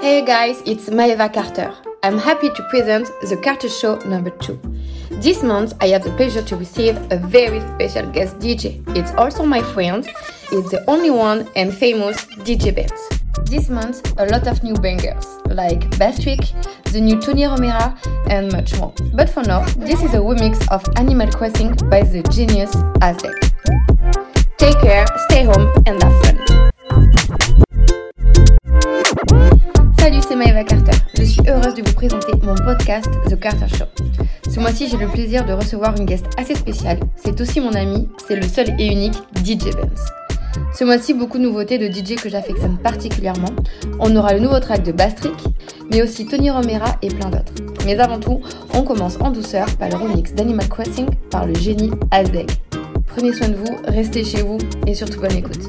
Hey guys, it's Maeva Carter. I'm happy to present the Carter Show number 2. This month I have the pleasure to receive a very special guest DJ. It's also my friend, it's the only one and famous DJ Benz. This month a lot of new bangers, like Bastwick, the new Tony Romera, and much more. But for now, this is a remix of Animal Crossing by the genius Aztec. Take care, stay home, and have fun. Maëva Carter. Je suis heureuse de vous présenter mon podcast The Carter Show. Ce mois-ci, j'ai le plaisir de recevoir une guest assez spéciale. C'est aussi mon ami, c'est le seul et unique DJ Benz. Ce mois-ci, beaucoup de nouveautés de DJ que j'affectionne particulièrement. On aura le nouveau track de Bastric, mais aussi Tony Romera et plein d'autres. Mais avant tout, on commence en douceur par le remix d'Animal Crossing par le génie Azeg. Prenez soin de vous, restez chez vous et surtout bonne écoute.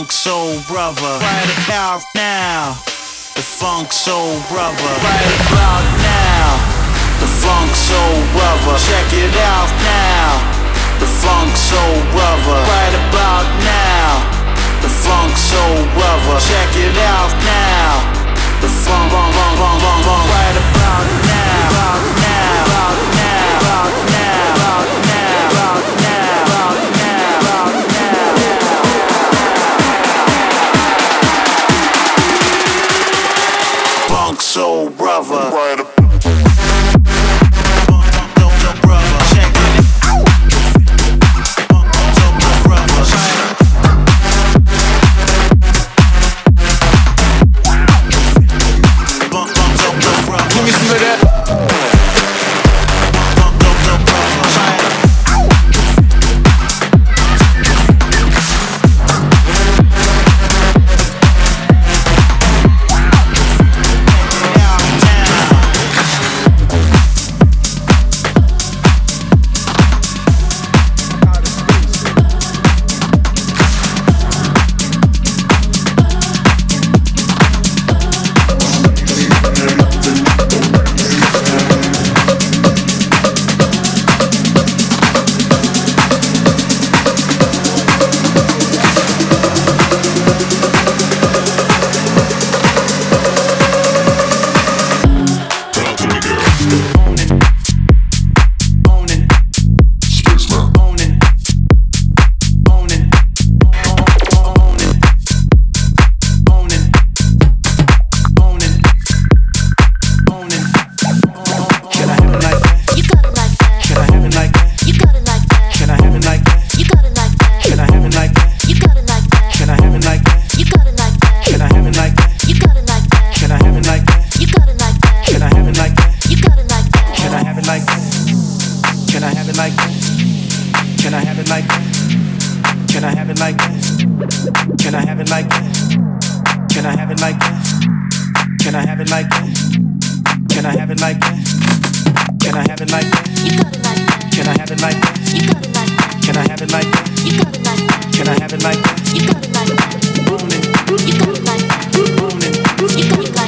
funk soul brother right about now. The funk soul brother right about now. The funk soul brother, check it out now. The funk soul brother right about now. The funk soul brother, check it out now. The funk, funk, funk, funk, funk, right about now. About now. Can I have it like that? Can I have it like that? You got it like that. Can I have it like that? You got it like that. Can I have it like that? You got it like that. Can I have it like that? You got it like that. You got it like that. You got it like that.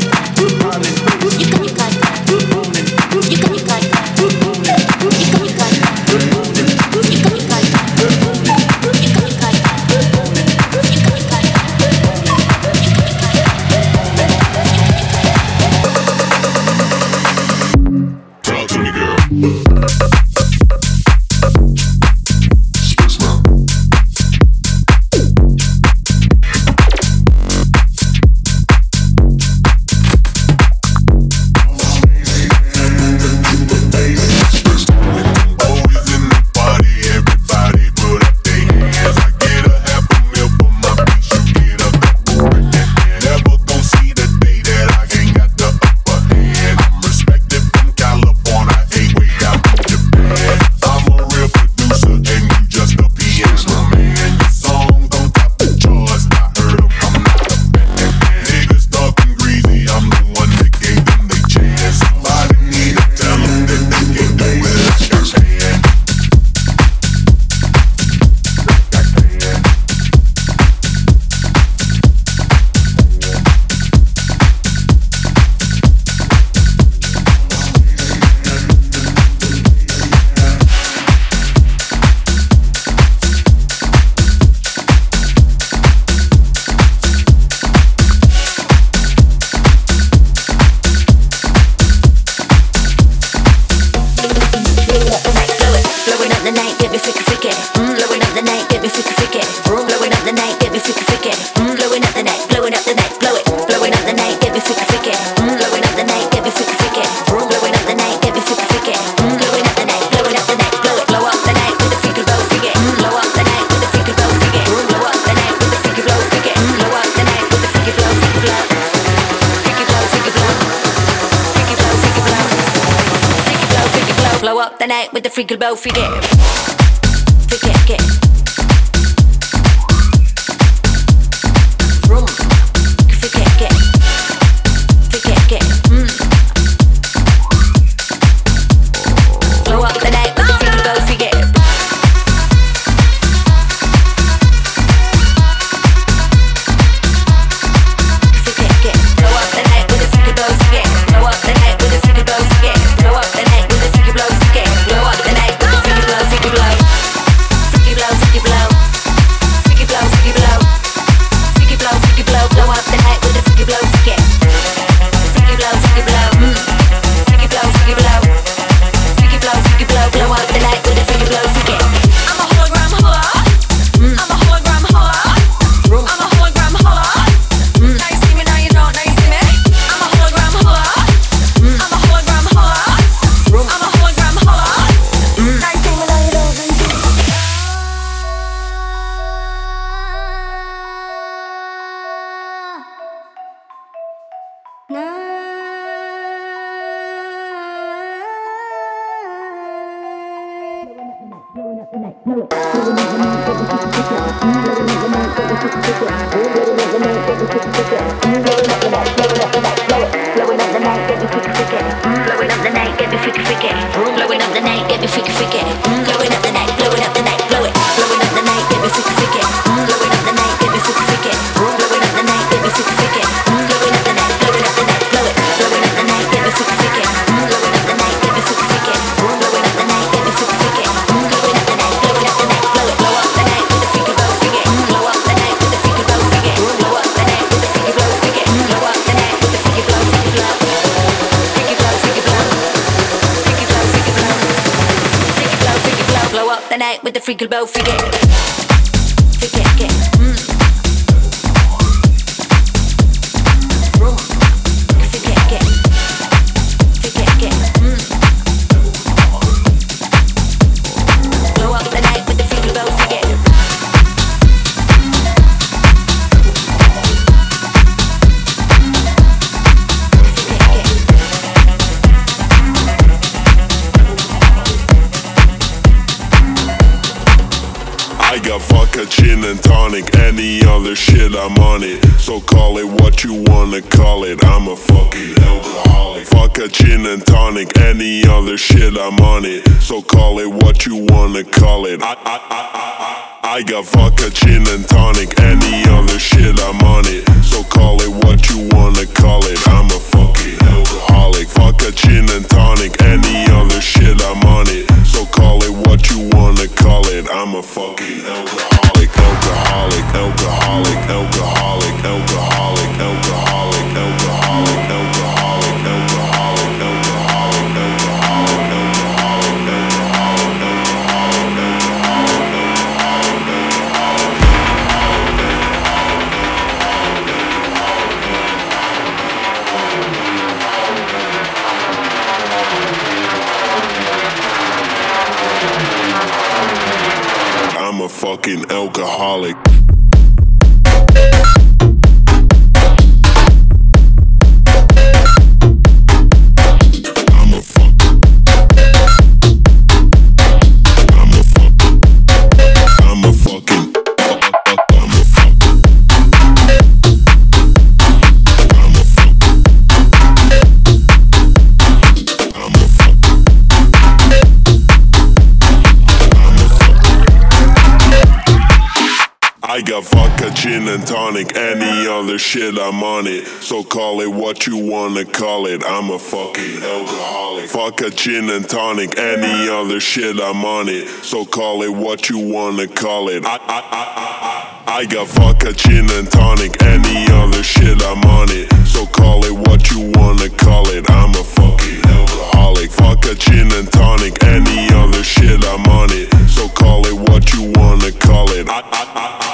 blowing up the night, blowing up the night, blow it, blowing up the night, get me freaky freaky, mm, blowing up the night, get me freaky freaky, blowing up the night, get me freaky freaky, blowing up the night, blowing the night, blow it, blow up the night with the freaky blow freaky, mm, up the night with the freaky blow freaky, mm, up the night with the freaky blow freaky, mm, blow up the night with freaky blow freaky blow. Blow up the night with the freaky blow freaky. outfit. Call it. I, I, I, I, I, I got vodka, gin and tonic, any other shit, I'm on it. Fucking alcoholic. Got vodka, gin and tonic, any other shit, I'm on it. So call it what you wanna call it. I'm a fucking alcoholic. Vodka, gin and tonic, any other shit, I'm on it. So call it what you wanna call it. I, I, I, I, I, got vodka, gin and tonic, any other shit, I'm on it. So call it what you wanna call it. I'm a fucking alcoholic. Vodka, gin and tonic, any other shit, I'm on it. So call it what you wanna call it. I, I, I, I,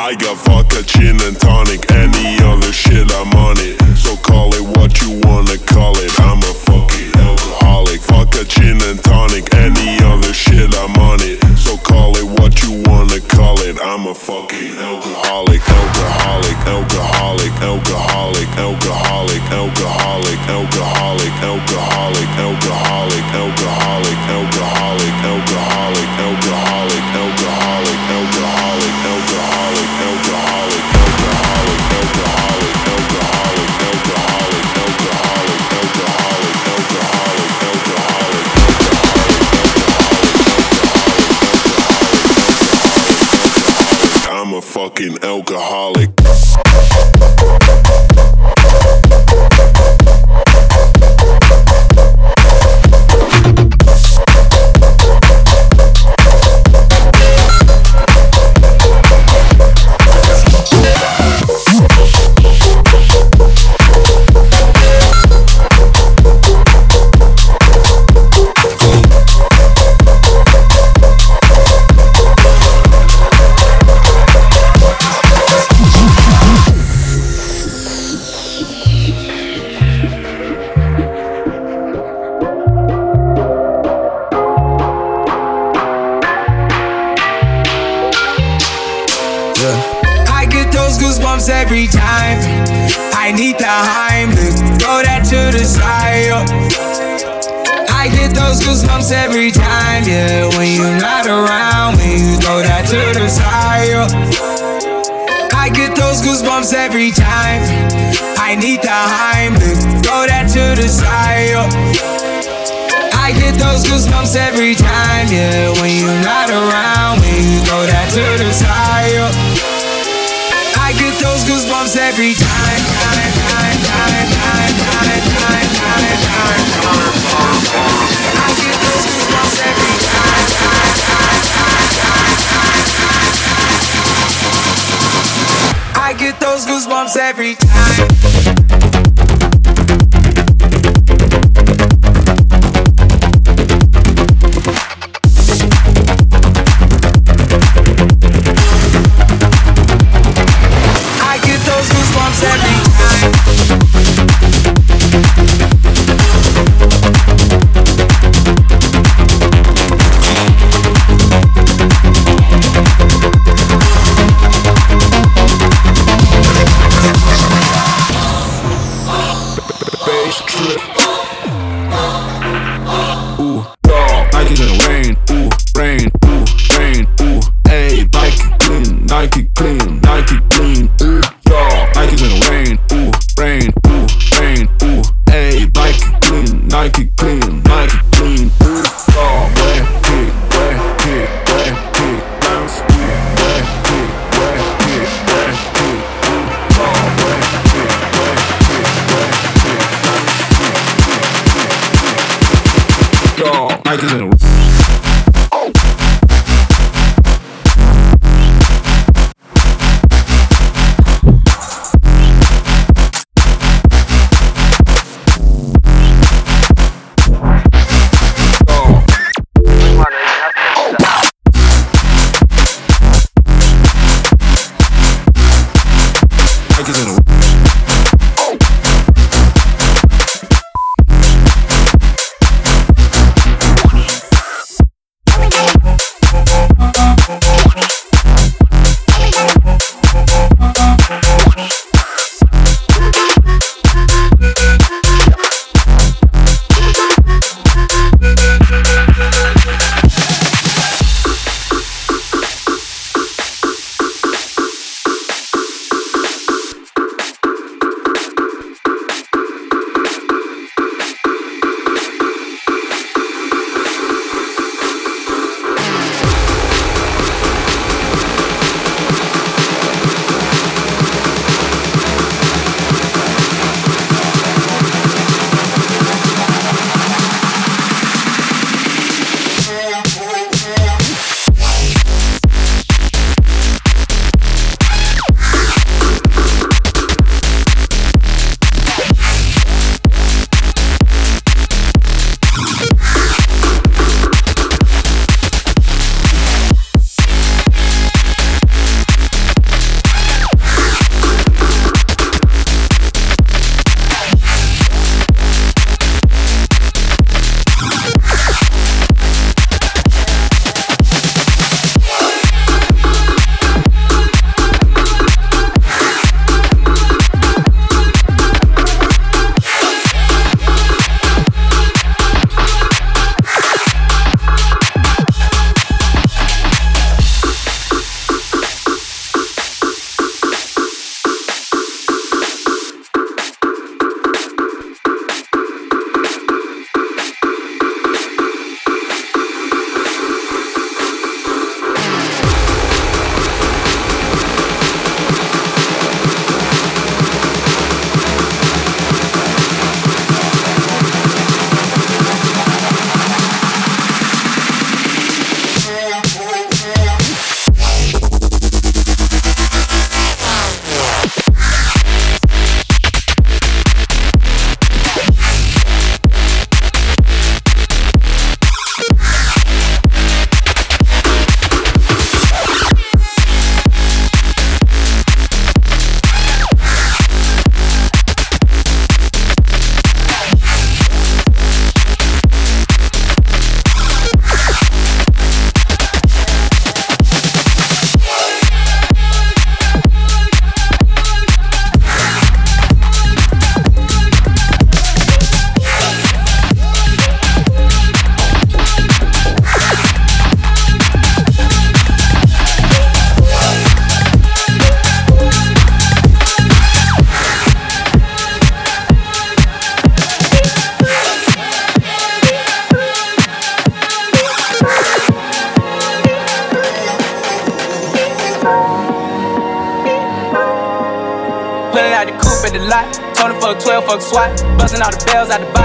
I, got vodka, gin and tonic, any other shit, I'm on it. So call it what you wanna call it. I'm a fucking alcoholic. Vodka, gin and tonic, any other shit, I'm on it. So call it what you wanna call it. I'm a fucking alcoholic, goosebumps every time, yeah. When you're not around, when you throw that to the side. yo. I get those goosebumps every time. I get those goosebumps every time. I get those goosebumps every time. Chasing all the bells out the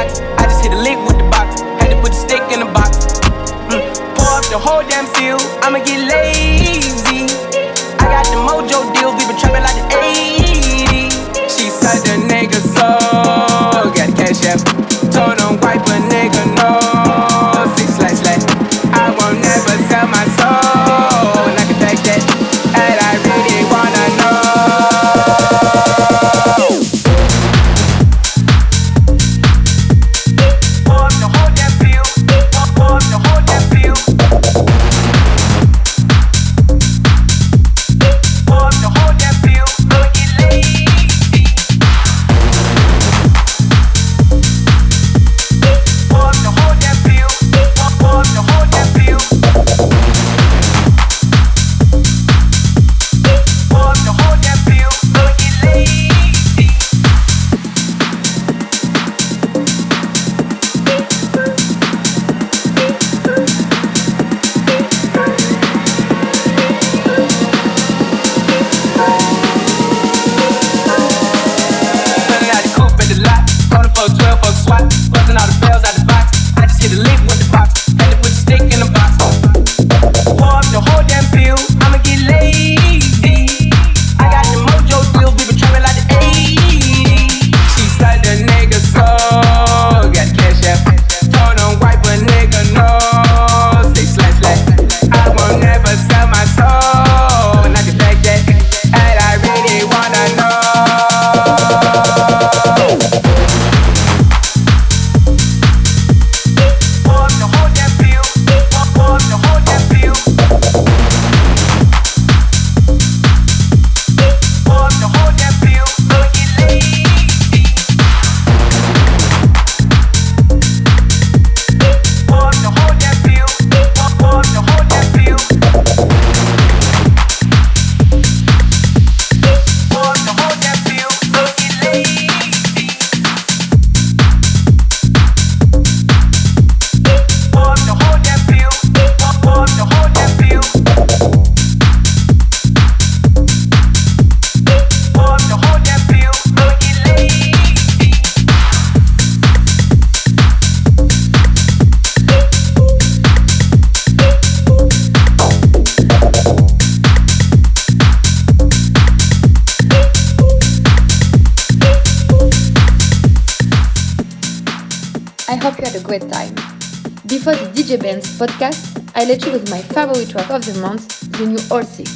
track of the month, The New Allsick,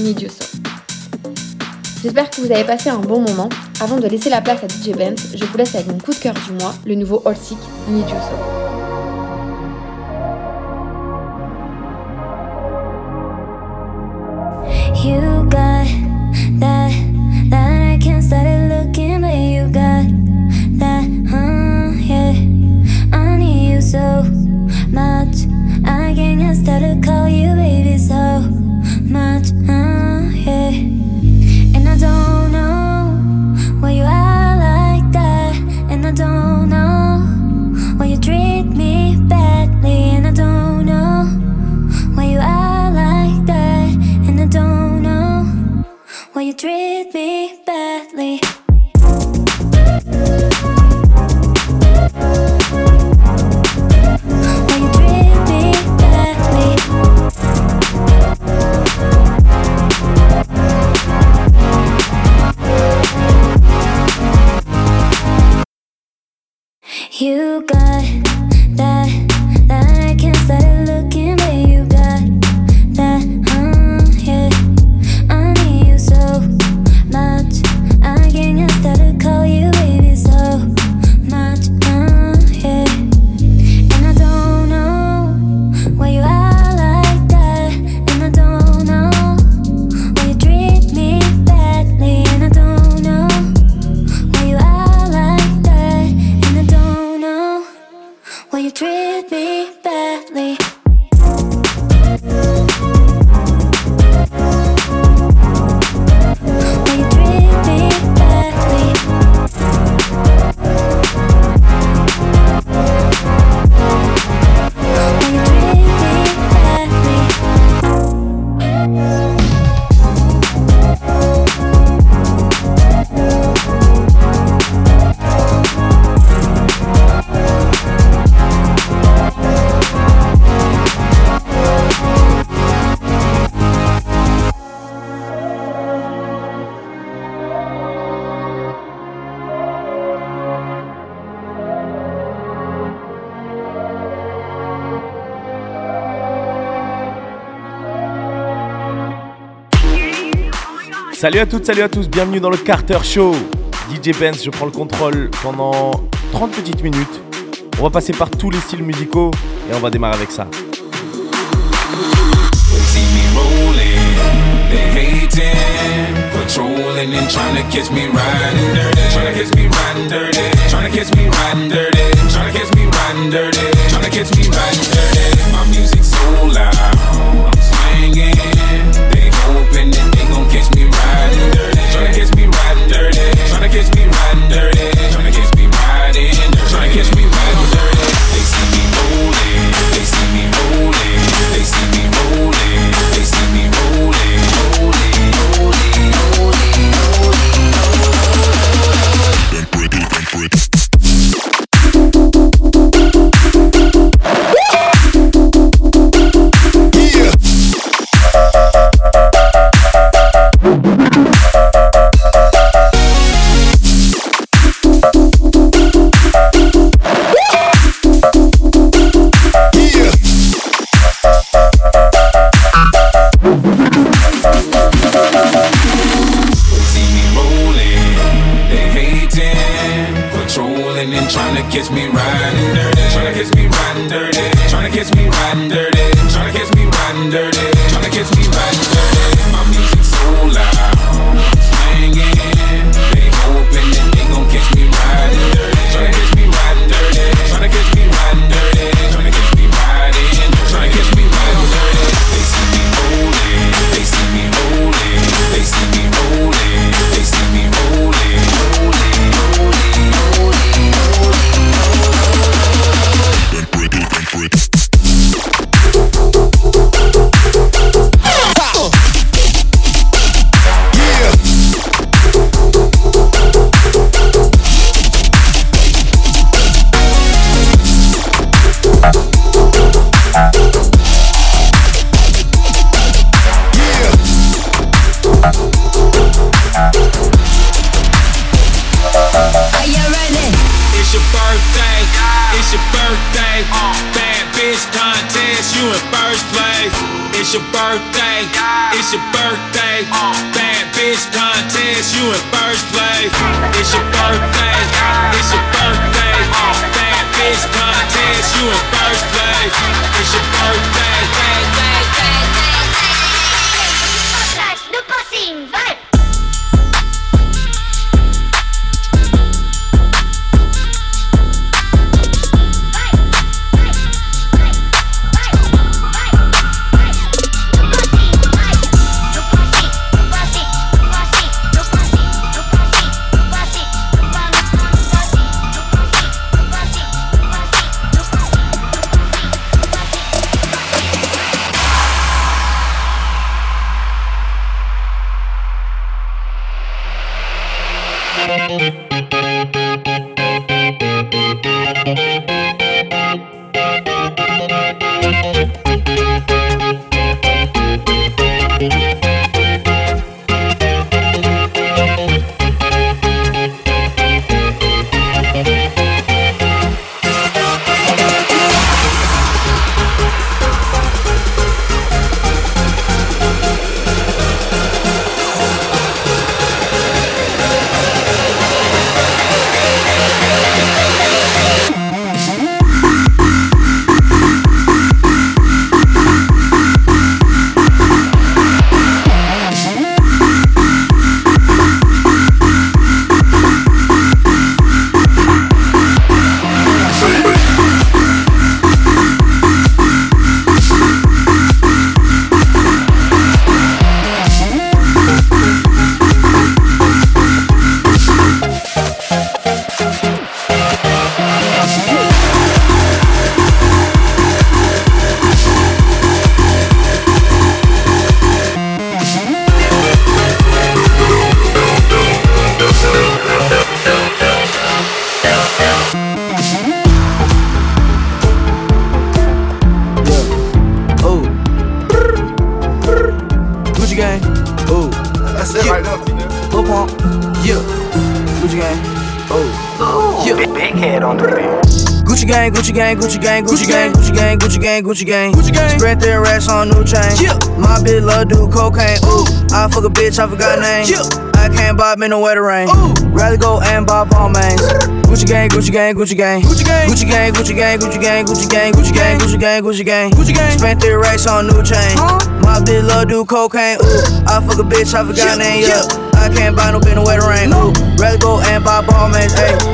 Need J'espère que vous avez passé un bon moment. Avant de laisser la place à DJ Benz, je vous laisse avec mon coup de cœur du mois, le nouveau Allsick, Need You So. Salut à toutes, salut à tous, bienvenue dans le Carter Show. DJ Benz, je prends le contrôle pendant 30 petites minutes. On va passer par tous les styles musicaux et on va démarrer avec ça. tripping and they gon' catch me riding dirty. Tryna catch me riding dirty. Tryna catch me riding dirty. Tryna catch me riding dirty. Tryna catch me riding dirty. gang, Gucci gang, Gucci gang. Gucci gang. Spread their racks on new chain. Yeah. My bitch love do cocaine. Ooh, I fuck a bitch, I forgot name. Yeah. I can't buy me no wetter rain. Ooh. Rather go and buy Balmains. Gucci gang, Gucci gang, Gucci gang. Gucci gang, Gucci gang, Gucci gang, Gucci gang, Gucci gang, Gucci gang, Gucci gang, Gucci gang. Gucci gang. Spent their racks on new chain. My bitch love do cocaine. Ooh, I fuck a bitch, I forgot name. Yeah. I can't buy no bin the wetter rain. Rather go and buy Balmains.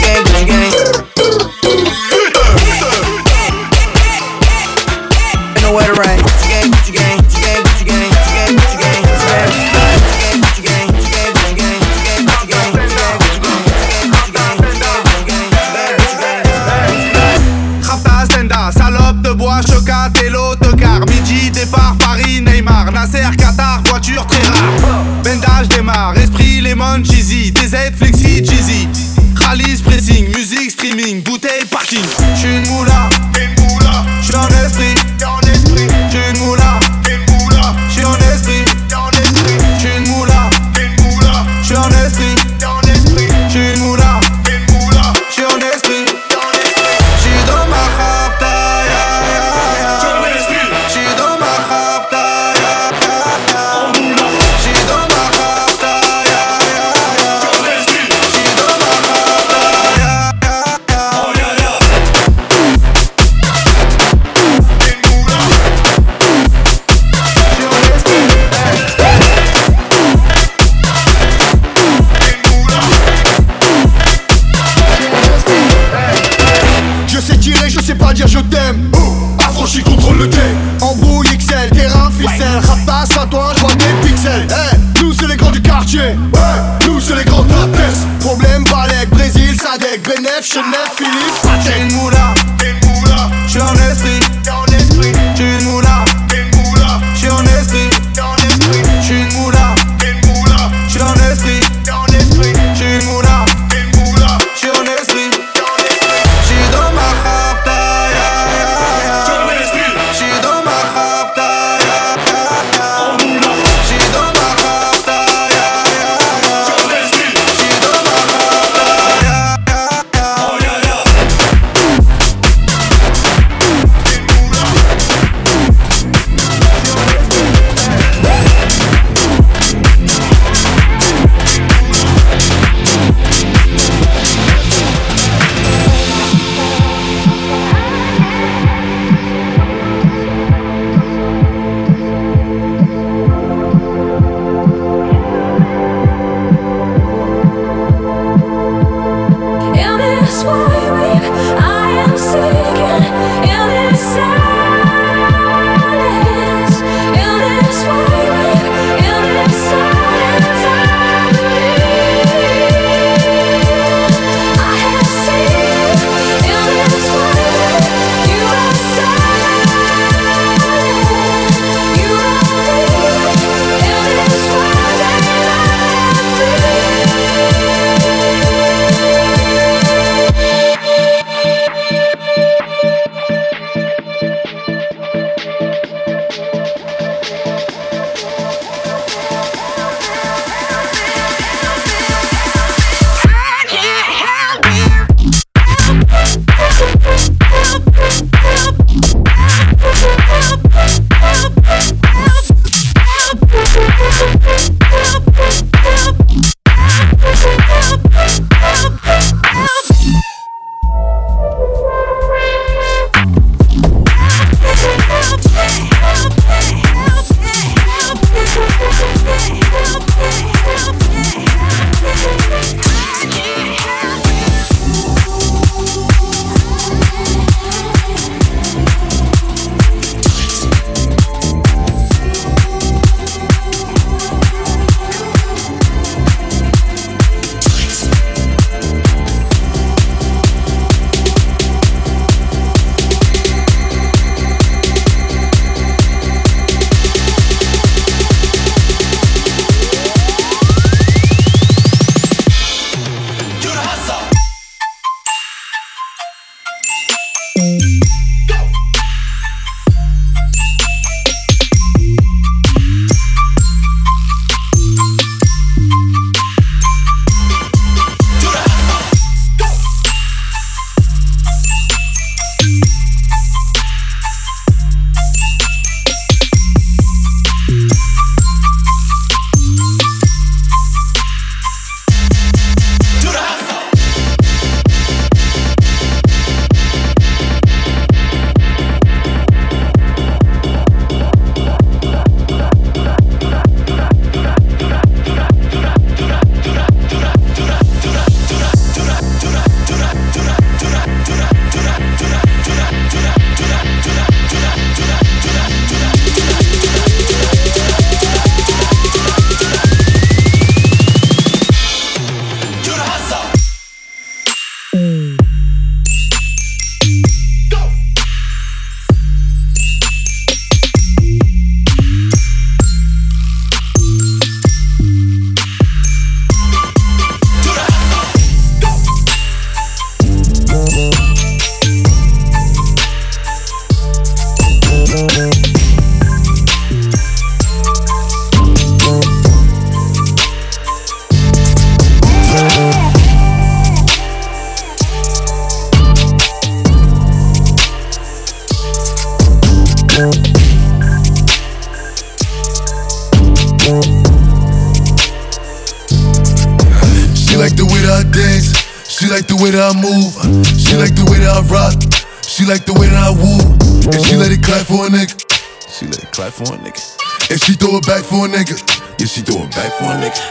Clap for a nigga. And she throw it back for a nigga. Yeah, she throw it back for a nigga.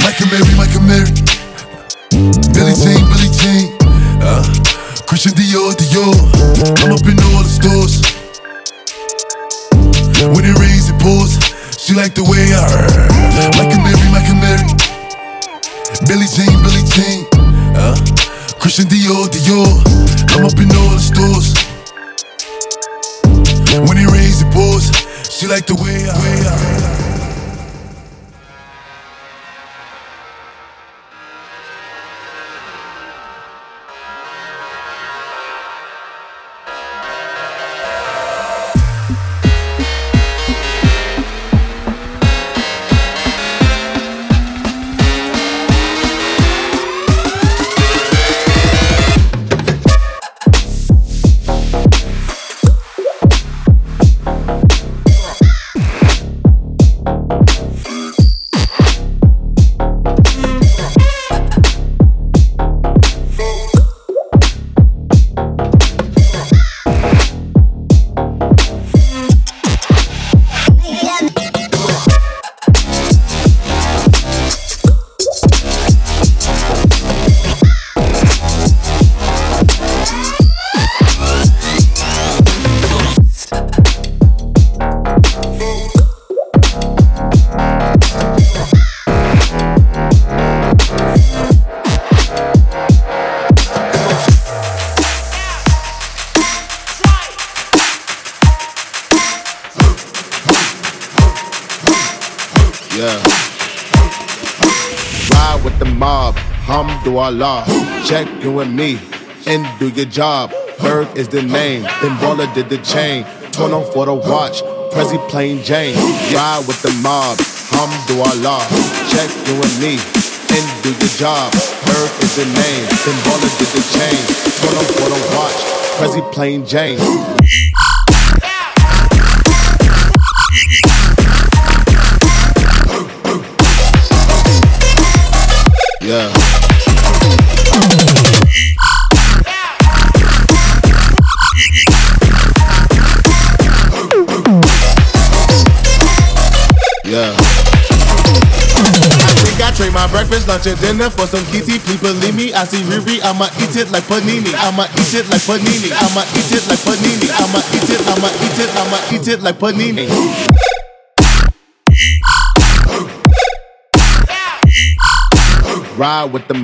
Micah Mary, Micah Mary. Billie Jean, Billie Jean. Uh, Christian Dior, Dior. I'm up in all the stores. When it rains, it pours. She like the way I Micah Mary, Micah Mary. Billie Jean, Billie Jean. Uh, Christian Dior, Dior. I'm up in all the stores. When it rains, it pours. She like the way I. Way I Hamdulillah. Check you and me and do your job. Berg is the name, then Baller did the chain. Turn on for the watch, Prezi plain Jane. Ride with the mob, Hamdulillah. Check you and me and do your job. Berg is the name, then Baller did the chain. Turn on for the watch, Prezi plain Jane. Yeah. Trade my breakfast, lunch, and dinner for some kitty. Please believe me, I see Riri. I'ma eat it like panini. I'ma eat it like panini. I'ma eat it like panini. I'ma eat it. I'ma eat it. I'ma eat it like panini. Ride with the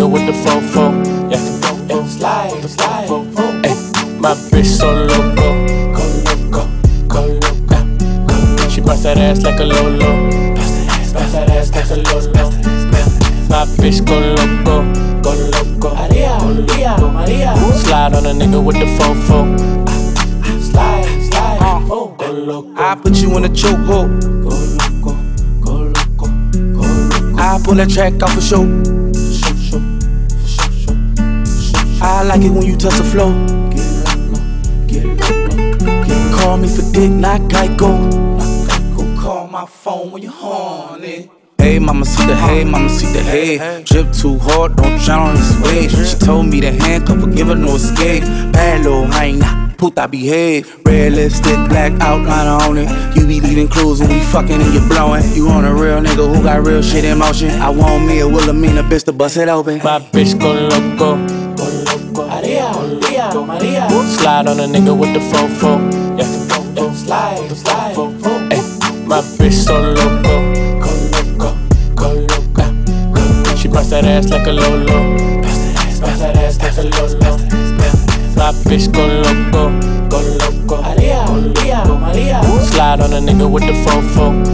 nigga with the fofo. Yeah, yeah. slide, slide. Ay, my bitch so loco. Go loco, go loco. She bust that ass like a lolo. Bust that ass like a lolo. My bitch go loco, go loco. Maria, Maria, Maria. Slide on a nigga with the fofo. Slide, slide. Oh, go loco. I put you in a chokehold. Go loco, go loco, go loco. I pull that track off a. Show, I like it when you touch the floor. Get loco, get Call me for dick, not Geico. loco. Call my phone when you're horny. Hey, mama, see the hey, mama, see the hey. Drip too hard, don't drown on this wave. She told me to handcuff her, give her no escape. Bad little hyena, puta behave. Red lipstick, black outline on it. You be leaving clues when we fucking and you blowing. You on a real nigga who got real shit in motion. I want me a Wilhelmina bitch to bust it open. My bitch go loco, go loco. Maria, Maria. Slide on a nigga with the fofo. Yeah, yeah. slide, slide. Ay, my bitch so loco, go loco, go loco. She bust that ass like a lolo. Bust that ass bust that ass like a lolo. My bitch go loco, go loco. Maria, Maria, go Maria. Slide on a nigga with the fofo.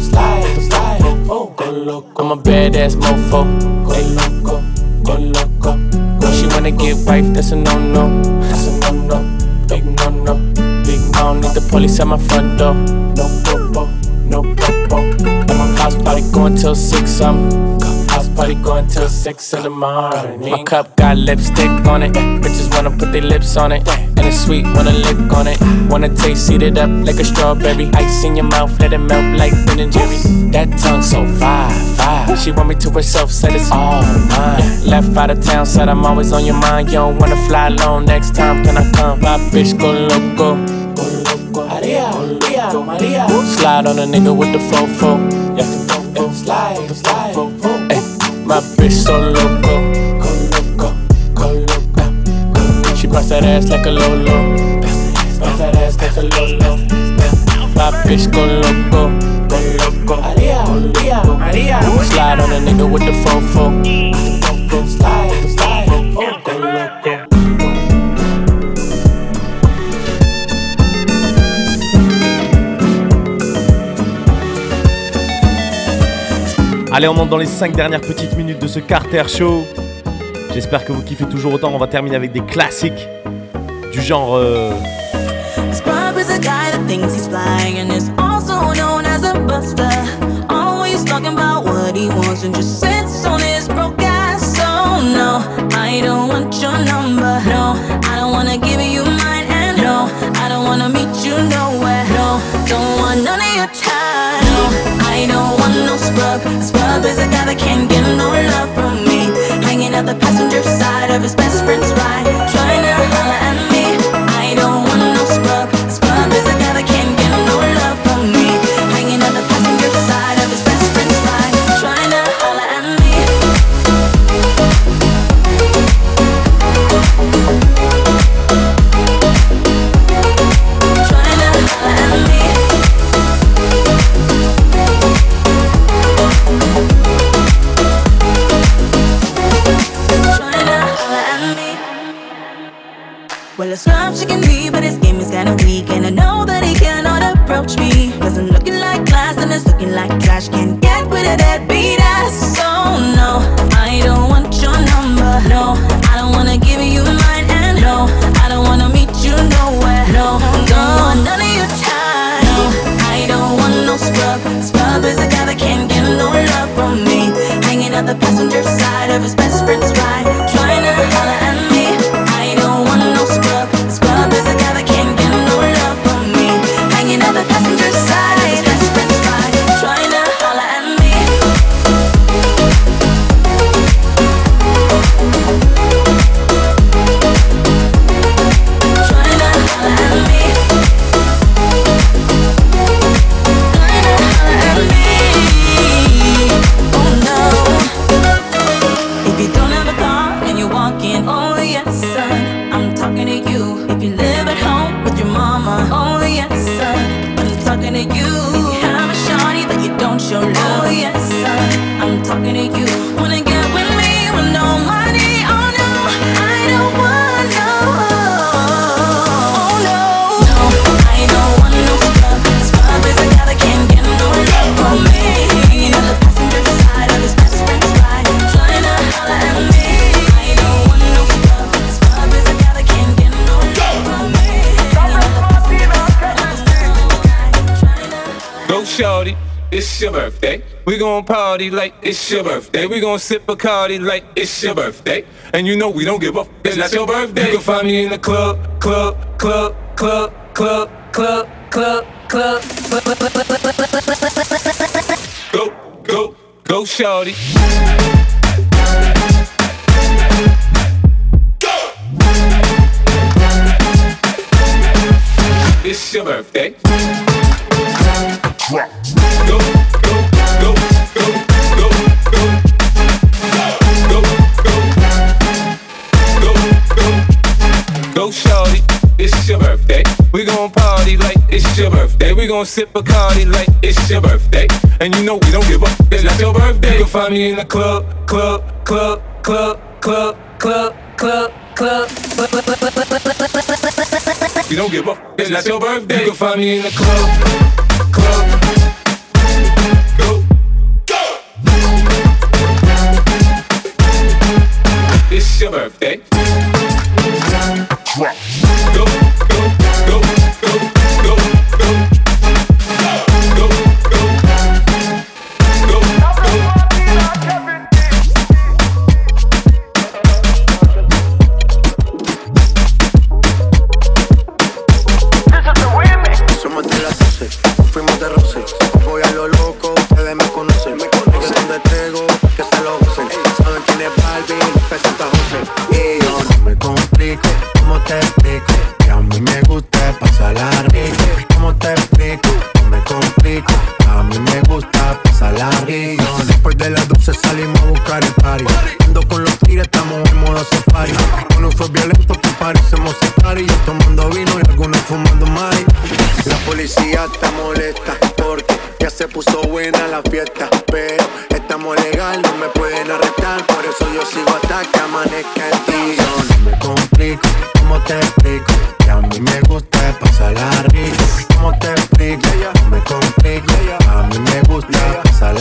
Slide, slide. Oh, go loco. I'm a badass mofo. Go loco, go loco. Wanna get wife, that's a no no. That's a no no. Big no no. Big don't need the police at my front door. No popo, no popo. And my house party going till six. I'm party going till six in the morning. My cup got lipstick on it. Bitches wanna put their lips on it. And it's sweet, wanna lick on it. Wanna taste, it up like a strawberry. Ice in your mouth, let it melt like Ben and Jerry's. That tongue so fire, fire. She want me to herself, said it's all mine. Left out of town, said I'm always on your mind. You don't wanna fly alone next time, can I come? My bitch go loco. Go. Maria, Maria. Slide on a nigga with the fofo. Yeah. slide, slide. Ay, my bitch so loco. Go loco, go loco. She bust that ass like a lolo. Bust that ass like a lolo. My bitch go loco, go loco. Maria, Maria, Maria. Slide on a nigga with the fofo. Allez, on monte dans les 5 dernières petites minutes de ce Carter Show. J'espère que vous kiffez toujours autant. On va terminer avec des classiques du genre. euh, Scrub is a guy that thinks he's flying and is also known as a buster. Always talking about what he wants and just sits on his broke ass. So no, I don't want your number. No, I don't wanna give you mine. And no, I don't wanna meet you nowhere. No, don't want none of your time. No, I don't want no scrub. A Scrub is a guy that can't get no love from me. Hanging out the passenger side of his best friend's ride, be, but his game is kinda weak. And I know that he cannot approach me. Cause I'm looking like glass and it's looking like trash. Can't get with a deadbeat ass. So, no, I don't want your number. No, I don't wanna give you mine. And no, I don't wanna meet you nowhere. No, don't want none of your time. No, I don't want no scrub. Scrub is a guy that can't get no love from me. Hanging out the passenger side of his gon' party like it's your birthday. We gon' sip Bacardi like it's your birthday. And you know we don't give up. It's not your birthday. You can find me in the club, club, club, club, club, club, club, club. Go, go, go, shorty. Gon' sip Bacardi like it's your birthday. And you know we don't give up. It's not your birthday. You can find me in the club, club, club, club, club, club, club, club. You don't give up. It's not your birthday. You can find me in the club, club. Go, Go. It's your birthday. Drop. Go, go,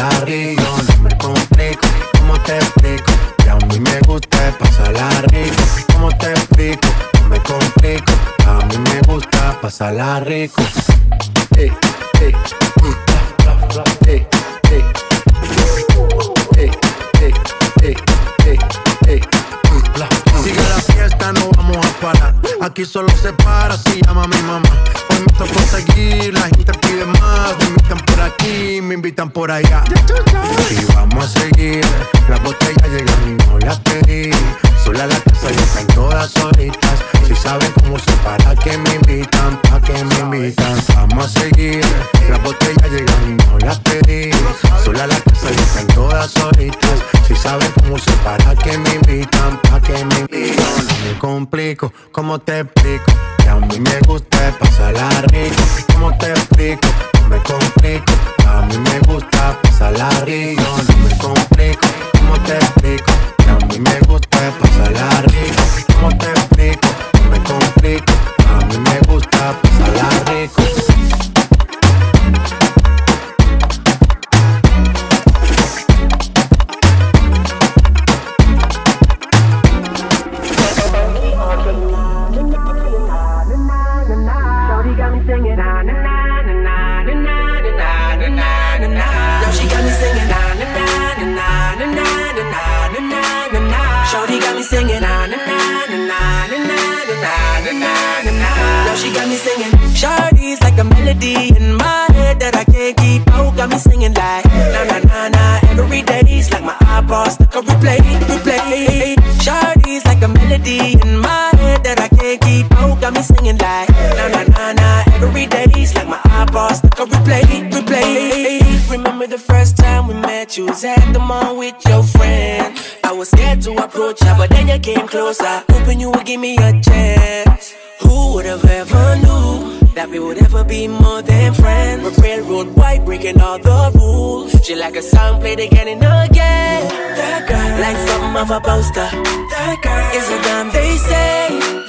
pasarla rico. No me complico, ¿cómo te explico? Que a mí me gusta pasarla rico. ¿Cómo te explico? No me complico, a mí me gusta pasarla rico. Mm, mm. Sigue la fiesta, no vamos a parar. Aquí solo se para si llama mi mamá. Hoy me tocó seguir, la gente pide más. Me invitan por aquí, me invitan por allá. Y vamos a seguir. Las botellas llegan y no las pedí. Sola la casa y están todas solitas. Si saben cómo se para que me invitan, pa' que me invitan. Vamos a seguir. Las botellas llegan y no las pedí. Sola la casa y están todas solitas. Si saben cómo se para que me invitan, pa' que me invitan. No me complico, ¿cómo te explico? Que a mí me gusta pasarla rico. ¿Cómo te explico? No me complico, a mí me gusta pasarla rico. No me complico, ¿cómo te explico? Que a mí me gusta pasarla rico. ¿Cómo te explico? No me complico, a mí me gusta pasarla melody in my head that I can't keep out. Got me singing like na na na na. Every day's like my iPod stuck on replay, replay. Shorty's like a melody in my head that I can't keep out. Got me singing like na na na na. Every day's like my iPod stuck on replay, replay. Remember the first time we met? You was at the mall with your friend. I was scared to approach her, but then you came closer, hoping you would give me a chance. Who would have ever knew that we would ever be more than friends? We're railroad white, breaking all the rules. She like a song played again and again. That girl, like something of a poster. That girl is a gun, they say.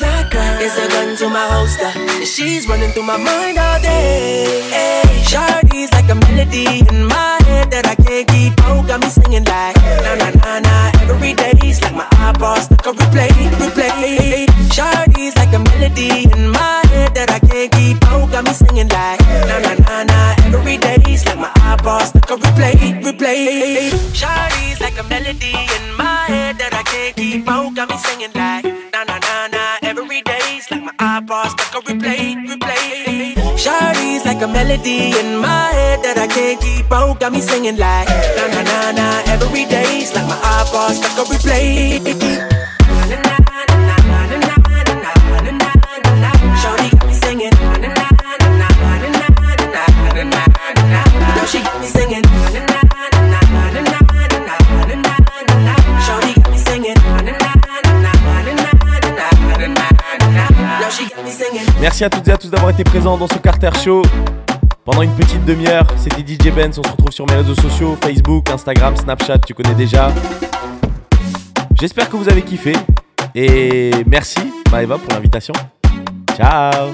That is a gun to my holster. And she's running through my mind all day. Hey, Shawty's like a melody in my head that I can't keep out. Got me singing like na na na na every day's like my iPod stuck on replay, replay. Shawty's like a melody in my head that I can't keep out. Got me singing like na na na na every day's like my iPod stuck on replay, replay. Shawty's like a melody in my head that I can't keep out. Got me singing like na na like my iPod replay, replay. Shawty's like a melody in my head that I can't keep out. Got me singing like na na na na every day's like my iPod stuck on replay. Merci à toutes et à tous d'avoir été présents dans ce Carter Show. Pendant une petite demi-heure, c'était DJ Benz. On se retrouve sur mes réseaux sociaux Facebook, Instagram, Snapchat, tu connais déjà. J'espère que vous avez kiffé. Et merci, Maeva, pour l'invitation. Ciao